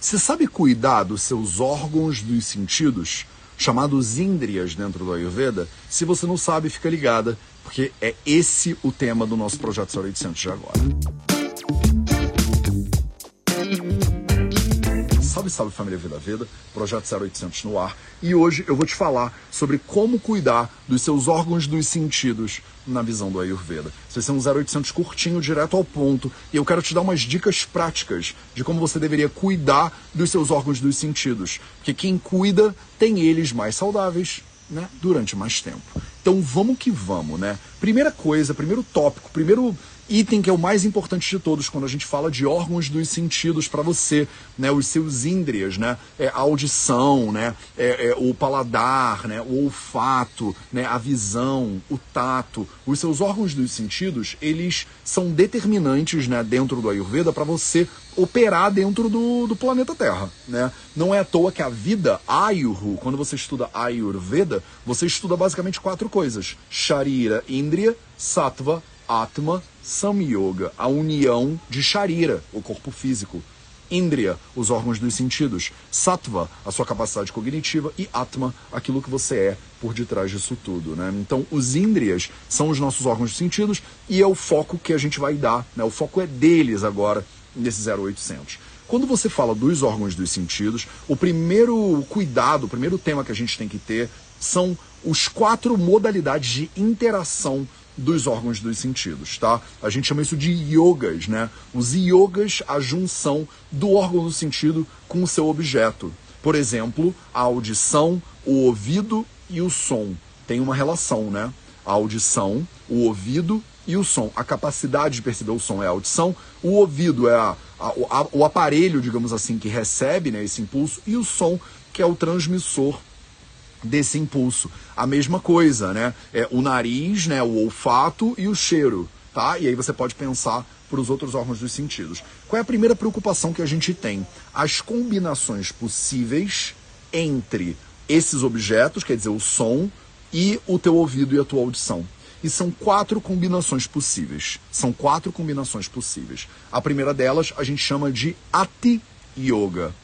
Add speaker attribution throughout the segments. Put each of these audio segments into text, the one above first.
Speaker 1: Você sabe cuidar dos seus órgãos dos sentidos, chamados índrias dentro do Ayurveda? Se você não sabe, fica ligada, porque é esse o tema do nosso projeto 0800 de agora. Salve, salve família Vida Veda, projeto 0800 no ar. E hoje eu vou te falar sobre como cuidar dos seus órgãos dos sentidos na visão do Ayurveda. Vai ser um 0800 curtinho, direto ao ponto. E eu quero te dar umas dicas práticas de como você deveria cuidar dos seus órgãos dos sentidos. Porque quem cuida tem eles mais saudáveis, né, durante mais tempo. Então vamos que vamos, né? Primeira coisa, primeiro tópico, primeiro item que é o mais importante de todos quando a gente fala de órgãos dos sentidos para você, né? Os seus índrias, né? É, a audição, né? É, é, o paladar, né? O olfato, né? A visão, o tato. Os seus órgãos dos sentidos, eles são determinantes, né? Dentro do Ayurveda para você operar dentro do, do planeta Terra, né? Não é à toa que a vida, Ayurhu, quando você estuda Ayurveda, você estuda basicamente quatro coisas: Sharira, Indriya, Sattva, Atma, Samyoga, a união de Sharira, o corpo físico. Indriya, os órgãos dos sentidos. Sattva, a sua capacidade cognitiva. E Atma, aquilo que você é por detrás disso tudo. Né? Então, os Indrias são os nossos órgãos dos sentidos e é o foco que a gente vai dar. Né? O foco é deles agora, nesse 0800. Quando você fala dos órgãos dos sentidos, o primeiro cuidado, o primeiro tema que a gente tem que ter são os quatro modalidades de interação dos órgãos dos sentidos, tá? A gente chama isso de yogas, né? Os yogas, a junção do órgão do sentido com o seu objeto. Por exemplo, a audição, o ouvido e o som. Tem uma relação, né? A audição, o ouvido e o som. A capacidade de perceber o som é a audição, o ouvido é a, a, a, o aparelho, digamos assim, que recebe né, esse impulso, e o som, que é o transmissor desse impulso. A mesma coisa, né? É o nariz, né? O olfato e o cheiro, tá? E aí você pode pensar para os outros órgãos dos sentidos. Qual é a primeira preocupação que a gente tem? As combinações possíveis entre esses objetos, quer dizer, o som e o teu ouvido e a tua audição. E são quatro combinações possíveis. São quatro combinações possíveis. A primeira delas a gente chama de Ati Yoga.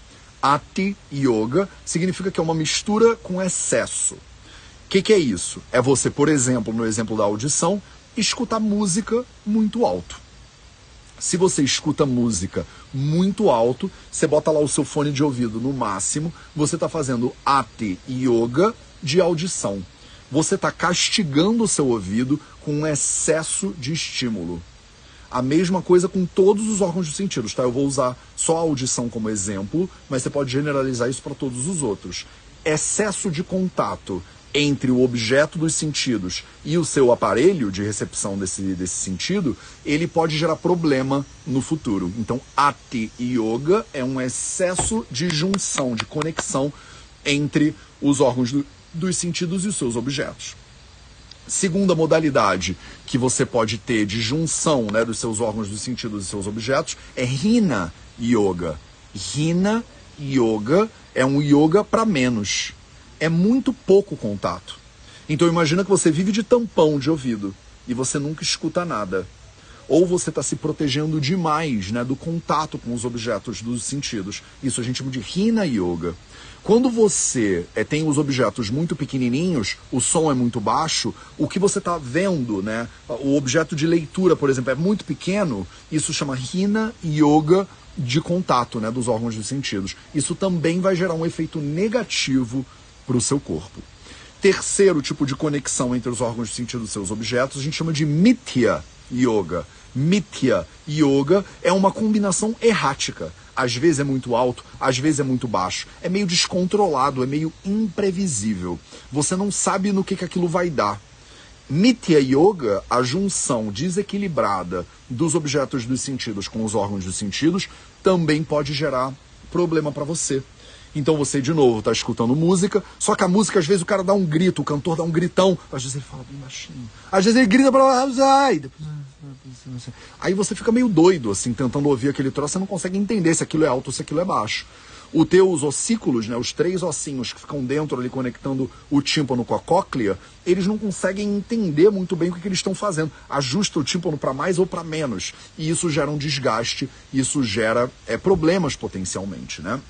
Speaker 1: Ati Yoga significa que é uma mistura com excesso. O que, que é isso? É você, por exemplo, no exemplo da audição, escutar música muito alto. Se você escuta música muito alto, você bota lá o seu fone de ouvido no máximo, você está fazendo ati yoga de audição. Você está castigando o seu ouvido com um excesso de estímulo. A mesma coisa com todos os órgãos dos sentidos, tá? Eu vou usar só a audição como exemplo, mas você pode generalizar isso para todos os outros. Excesso de contato entre o objeto dos sentidos e o seu aparelho de recepção desse, desse sentido, ele pode gerar problema no futuro. Então, Ati Yoga é um excesso de junção, de conexão entre os órgãos do, dos sentidos e os seus objetos. Segunda modalidade que você pode ter de junção né, dos seus órgãos dos sentidos e seus objetos é Rina Yoga. Rina Yoga é um yoga para menos. É muito pouco contato. Então imagina que você vive de tampão de ouvido e você nunca escuta nada. Ou você está se protegendo demais né, do contato com os objetos dos sentidos. Isso a gente chama de Rina Yoga. Quando você é, tem os objetos muito pequenininhos, o som é muito baixo, o que você está vendo, né? O objeto de leitura, por exemplo, é muito pequeno, isso chama Rina Yoga de contato, né? Dos órgãos dos sentidos. Isso também vai gerar um efeito negativo para o seu corpo. Terceiro tipo de conexão entre os órgãos dos sentidos e seus objetos, a gente chama de Mithya Yoga. Mithya Yoga é uma combinação errática às vezes é muito alto, às vezes é muito baixo. É meio descontrolado, é meio imprevisível. Você não sabe no que, que aquilo vai dar. Mithya Yoga, a junção desequilibrada dos objetos dos sentidos com os órgãos dos sentidos, também pode gerar problema para você. Então você, de novo, está escutando música, só que a música, às vezes, o cara dá um grito, o cantor dá um gritão, às vezes ele fala bem baixinho, às vezes ele grita para lá, ai, aí você fica meio doido, assim, tentando ouvir aquele troço, você não consegue entender se aquilo é alto ou se aquilo é baixo. os teus ossículos, né, os três ossinhos que ficam dentro ali conectando o tímpano com a cóclea, eles não conseguem entender muito bem o que, que eles estão fazendo. Ajusta o tímpano para mais ou para menos. E isso gera um desgaste, isso gera é, problemas potencialmente, né?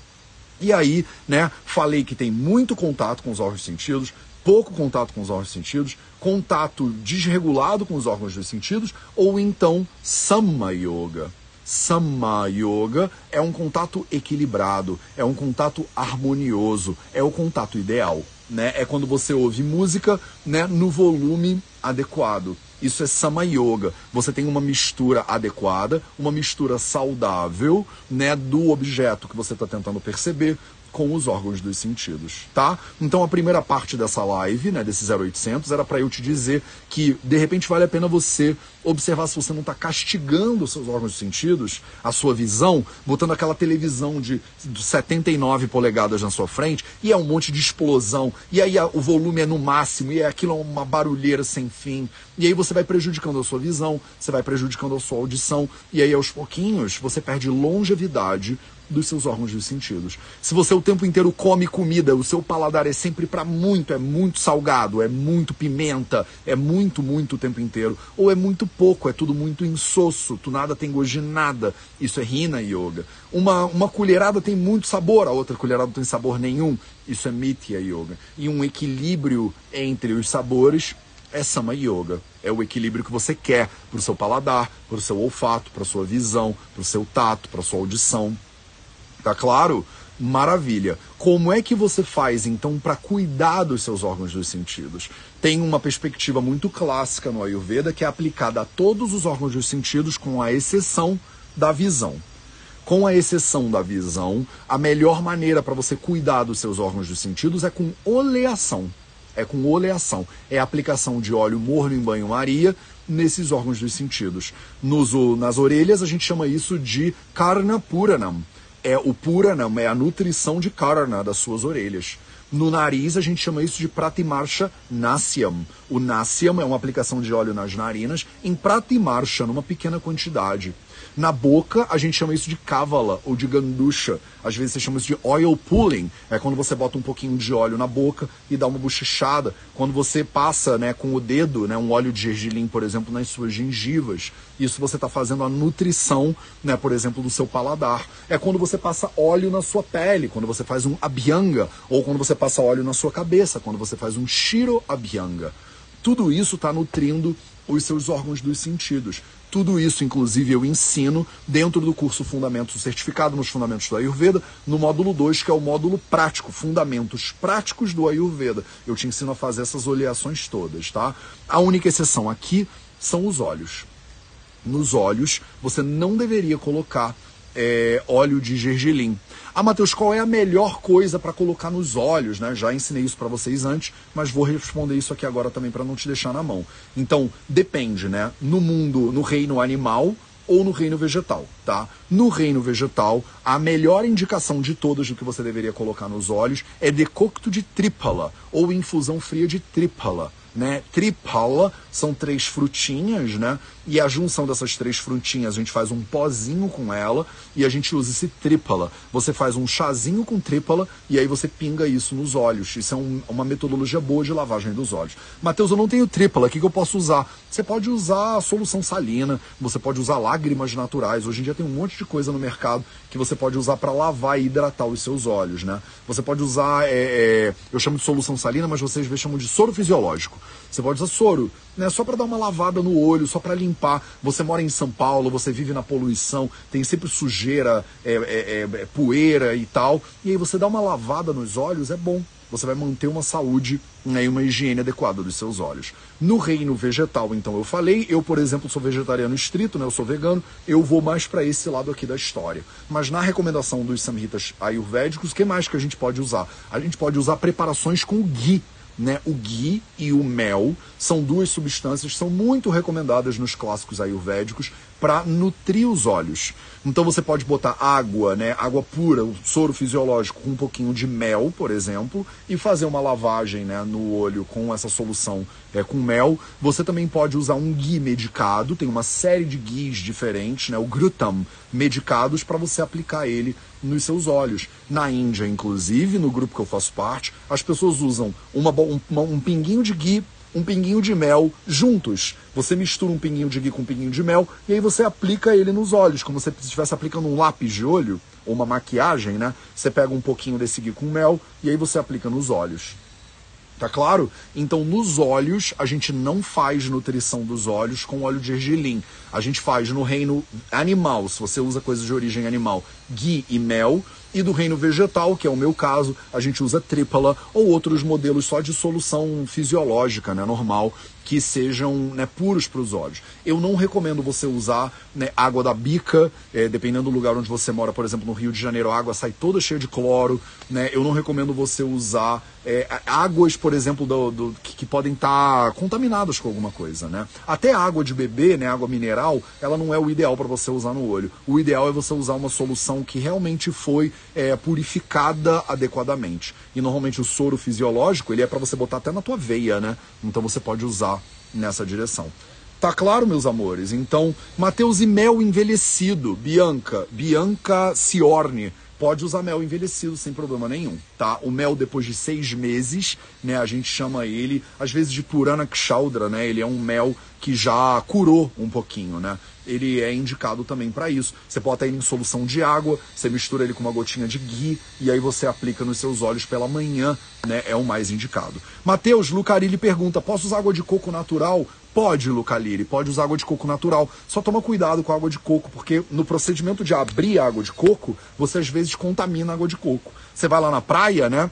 Speaker 1: E aí, né, falei que tem muito contato com os órgãos sentidos, pouco contato com os órgãos sentidos, contato desregulado com os órgãos dos sentidos, ou então Sama Yoga. Sama Yoga é um contato equilibrado, é um contato harmonioso, é o contato ideal. Né? É quando você ouve música né, no volume adequado. Isso é Sama Yoga. Você tem uma mistura adequada, uma mistura saudável né, do objeto que você está tentando perceber com os órgãos dos sentidos, tá? Então a primeira parte dessa live, né, desse 0800, era para eu te dizer que de repente vale a pena você observar se você não está castigando os seus órgãos dos sentidos, a sua visão, botando aquela televisão de 79 polegadas na sua frente e é um monte de explosão, e aí o volume é no máximo, e aquilo é uma barulheira sem fim, e aí você vai prejudicando a sua visão, você vai prejudicando a sua audição, e aí aos pouquinhos você perde longevidade dos seus órgãos dos sentidos. Se você o tempo inteiro come comida, o seu paladar é sempre para muito, é muito salgado, é muito pimenta, é muito, muito o tempo inteiro, ou é muito pouco, é tudo muito insosso, tu nada tem gosto de nada. Isso é Rina Yoga. Uma, uma colherada tem muito sabor, a outra colherada não tem sabor nenhum. Isso é Mithya Yoga. E um equilíbrio entre os sabores é Sama Yoga. É o equilíbrio que você quer para o seu paladar, para o seu olfato, para a sua visão, para o seu tato, para a sua audição. Tá claro? Maravilha. Como é que você faz então para cuidar dos seus órgãos dos sentidos? Tem uma perspectiva muito clássica no Ayurveda que é aplicada a todos os órgãos dos sentidos, com a exceção da visão. Com a exceção da visão, a melhor maneira para você cuidar dos seus órgãos dos sentidos é com oleação. É com oleação. É a aplicação de óleo morno em banho-maria nesses órgãos dos sentidos. Nos, nas orelhas, a gente chama isso de Karna Puranam é o Puranam, é a nutrição de Karna das suas orelhas. No nariz, a gente chama isso de Pratimarsha Nasyam. O Nasyam é uma aplicação de óleo nas narinas em Pratimarsha, numa pequena quantidade. Na boca, a gente chama isso de cávala ou de ganducha. Às vezes você chama isso de oil pulling. É quando você bota um pouquinho de óleo na boca e dá uma bochechada. Quando você passa né, com o dedo, né, um óleo de gergelim, por exemplo, nas suas gengivas. Isso você está fazendo a nutrição, né, por exemplo, do seu paladar. É quando você passa óleo na sua pele, quando você faz um abhyanga, ou quando você passa óleo na sua cabeça, quando você faz um shiro abhyanga. Tudo isso está nutrindo os seus órgãos dos sentidos. Tudo isso, inclusive, eu ensino dentro do curso Fundamentos Certificado nos Fundamentos do Ayurveda, no módulo 2, que é o módulo prático, Fundamentos Práticos do Ayurveda. Eu te ensino a fazer essas oleações todas, tá? A única exceção aqui são os olhos. Nos olhos, você não deveria colocar é, óleo de gergelim. Ah, Matheus, qual é a melhor coisa para colocar nos olhos? Né? Já ensinei isso para vocês antes, mas vou responder isso aqui agora também para não te deixar na mão. Então, depende, né? No mundo, no reino animal ou no reino vegetal, tá? No reino vegetal, a melhor indicação de todas do que você deveria colocar nos olhos é decocto de trípala ou infusão fria de trípala né? Tripala são três frutinhas, né? E a junção dessas três frutinhas, a gente faz um pozinho com ela e a gente usa esse trípala. Você faz um chazinho com trípala e aí você pinga isso nos olhos. Isso é um, uma metodologia boa de lavagem dos olhos. Mateus, eu não tenho trípala, o que, que eu posso usar? Você pode usar solução salina, você pode usar lágrimas naturais. Hoje em dia tem um monte de coisa no mercado que você pode usar para lavar e hidratar os seus olhos, né? Você pode usar, é, é, eu chamo de solução salina, mas vocês chamam de soro fisiológico. Você pode usar soro, né? Só para dar uma lavada no olho, só para limpar. Você mora em São Paulo, você vive na poluição, tem sempre sujeira, é, é, é, é poeira e tal. E aí você dá uma lavada nos olhos, é bom. Você vai manter uma saúde né, e uma higiene adequada dos seus olhos. No reino vegetal, então, eu falei, eu, por exemplo, sou vegetariano estrito, né, eu sou vegano, eu vou mais para esse lado aqui da história. Mas na recomendação dos samhitas ayurvédicos, o que mais que a gente pode usar? A gente pode usar preparações com ghee, né? O ghee e o mel são duas substâncias que são muito recomendadas nos clássicos ayurvédicos para nutrir os olhos. Então você pode botar água, né, água pura, soro fisiológico com um pouquinho de mel, por exemplo, e fazer uma lavagem, né, no olho com essa solução é, com mel. Você também pode usar um ghee medicado, tem uma série de ghees diferentes, né? O Grutam medicados para você aplicar ele nos seus olhos. Na Índia, inclusive, no grupo que eu faço parte, as pessoas usam uma, um, um pinguinho de ghee um pinguinho de mel juntos. Você mistura um pinguinho de ghee com um pinguinho de mel e aí você aplica ele nos olhos, como se você estivesse aplicando um lápis de olho ou uma maquiagem, né? Você pega um pouquinho desse ghee com mel e aí você aplica nos olhos. Tá claro? Então, nos olhos, a gente não faz nutrição dos olhos com óleo de ergelim. A gente faz no reino animal, se você usa coisas de origem animal, ghee e mel. E do reino vegetal, que é o meu caso, a gente usa trípala ou outros modelos só de solução fisiológica, né, normal, que sejam né, puros para os olhos. Eu não recomendo você usar né, água da bica, é, dependendo do lugar onde você mora, por exemplo, no Rio de Janeiro, a água sai toda cheia de cloro. Né? Eu não recomendo você usar é, águas, por exemplo, do, do que, que, podem estar tá contaminadas com alguma coisa. Né? Até água de bebê, né, água mineral, ela não é o ideal para você usar no olho. O ideal é você usar uma solução que realmente foi é, purificada adequadamente. E normalmente o soro fisiológico ele é para você botar até na tua veia, né? Então você pode usar nessa direção. Tá claro, meus amores? Então, Mateus e mel envelhecido, Bianca, Bianca Ciorne, pode usar mel envelhecido sem problema nenhum, tá? O mel depois de seis meses, né, a gente chama ele, às vezes de Purana Kshaldra, né? Ele é um mel que já curou um pouquinho, né? Ele é indicado também para isso. Você bota ele em solução de água, você mistura ele com uma gotinha de ghee e aí você aplica nos seus olhos pela manhã, né? É o mais indicado. Mateus Lucarilli pergunta: posso usar água de coco natural? Pode, Lucaliri, pode usar água de coco natural. Só toma cuidado com a água de coco, porque no procedimento de abrir a água de coco, você às vezes contamina a água de coco. Você vai lá na praia, né?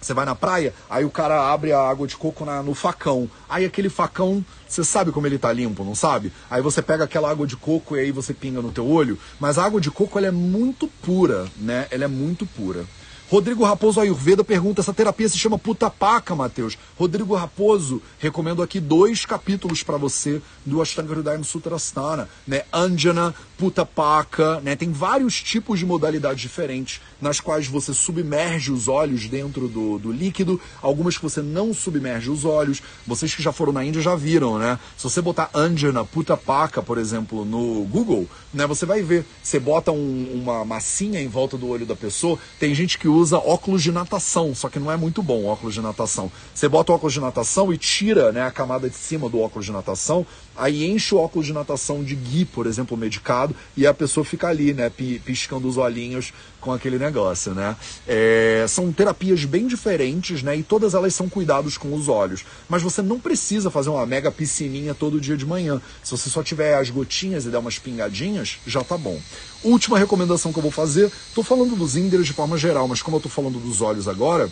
Speaker 1: Você vai na praia, aí o cara abre a água de coco na, no facão. Aí aquele facão, você sabe como ele tá limpo, não sabe? Aí você pega aquela água de coco e aí você pinga no teu olho. Mas a água de coco ela é muito pura, né? Ela é muito pura. Rodrigo Raposo Ayurveda pergunta: essa terapia se chama Putapaca, Matheus? Rodrigo Raposo, recomendo aqui dois capítulos para você do Ashtanga Hridayam Sutrasthana, né? Anjana, Putapaca, né? Tem vários tipos de modalidades diferentes nas quais você submerge os olhos dentro do, do líquido, algumas que você não submerge os olhos. Vocês que já foram na Índia já viram, né? Se você botar Anjana, Putapaca, por exemplo, no Google, né? Você vai ver. Você bota um, uma massinha em volta do olho da pessoa. Tem gente que usa óculos de natação, só que não é muito bom óculos de natação. Você bota o óculos de natação e tira né, a camada de cima do óculos de natação, aí enche o óculos de natação de gui, por exemplo, medicado, e a pessoa fica ali, né, piscando os olhinhos com aquele negócio, né? É, são terapias bem diferentes, né? E todas elas são cuidados com os olhos. Mas você não precisa fazer uma mega piscininha todo dia de manhã. Se você só tiver as gotinhas e der umas pingadinhas, já tá bom. Última recomendação que eu vou fazer, tô falando dos índios de forma geral, mas como eu tô falando dos olhos agora,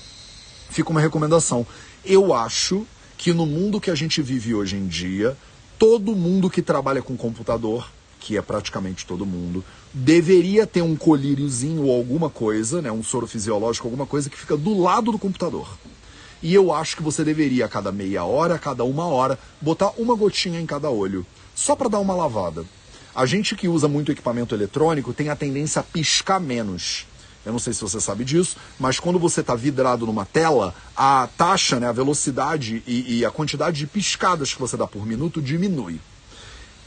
Speaker 1: fica uma recomendação. Eu acho que no mundo que a gente vive hoje em dia, todo mundo que trabalha com computador que é praticamente todo mundo, deveria ter um colíriozinho ou alguma coisa, né, um soro fisiológico, alguma coisa que fica do lado do computador. E eu acho que você deveria, a cada meia hora, a cada uma hora, botar uma gotinha em cada olho, só para dar uma lavada. A gente que usa muito equipamento eletrônico tem a tendência a piscar menos. Eu não sei se você sabe disso, mas quando você está vidrado numa tela, a taxa, né, a velocidade e, e a quantidade de piscadas que você dá por minuto diminui.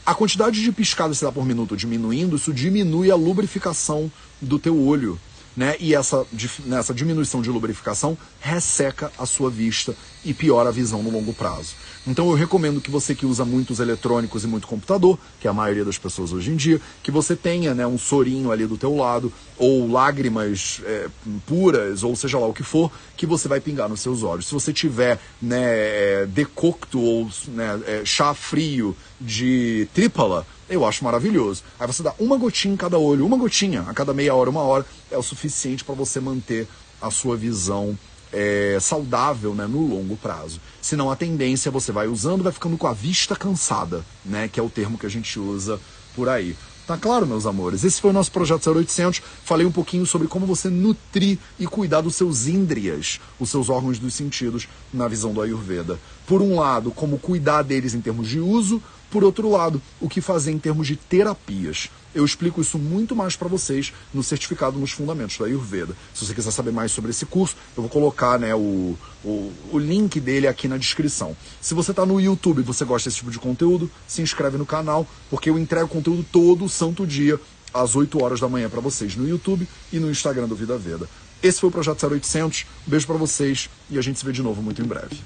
Speaker 1: A quantidade de piscadas que você dá por minuto diminuindo, isso diminui a lubrificação do teu olho. Né? E essa, nessa diminuição de lubrificação resseca a sua vista e piora a visão no longo prazo. Então eu recomendo que você que usa muitos eletrônicos e muito computador, que é a maioria das pessoas hoje em dia, que você tenha né, um sorinho ali do teu lado, ou lágrimas é, puras, ou seja lá o que for, que você vai pingar nos seus olhos. Se você tiver né, é, decocto ou né, é, chá frio de trípala, eu acho maravilhoso. Aí você dá uma gotinha em cada olho, uma gotinha a cada meia hora, uma hora, é o suficiente para você manter a sua visão é, saudável né, no longo prazo. Senão a tendência você vai usando, vai ficando com a vista cansada, né, que é o termo que a gente usa por aí. Tá claro, meus amores? Esse foi o nosso projeto 0800. Falei um pouquinho sobre como você nutrir e cuidar dos seus índrias, os seus órgãos dos sentidos, na visão do Ayurveda. Por um lado, como cuidar deles em termos de uso, por outro lado, o que fazer em termos de terapias. Eu explico isso muito mais para vocês no certificado nos fundamentos da Ayurveda. Se você quiser saber mais sobre esse curso, eu vou colocar né, o, o, o link dele aqui na descrição. Se você está no YouTube e você gosta desse tipo de conteúdo, se inscreve no canal, porque eu entrego conteúdo todo santo dia às 8 horas da manhã para vocês no YouTube e no Instagram do Vida Veda. Esse foi o Projeto 0800. Um beijo para vocês e a gente se vê de novo muito em breve.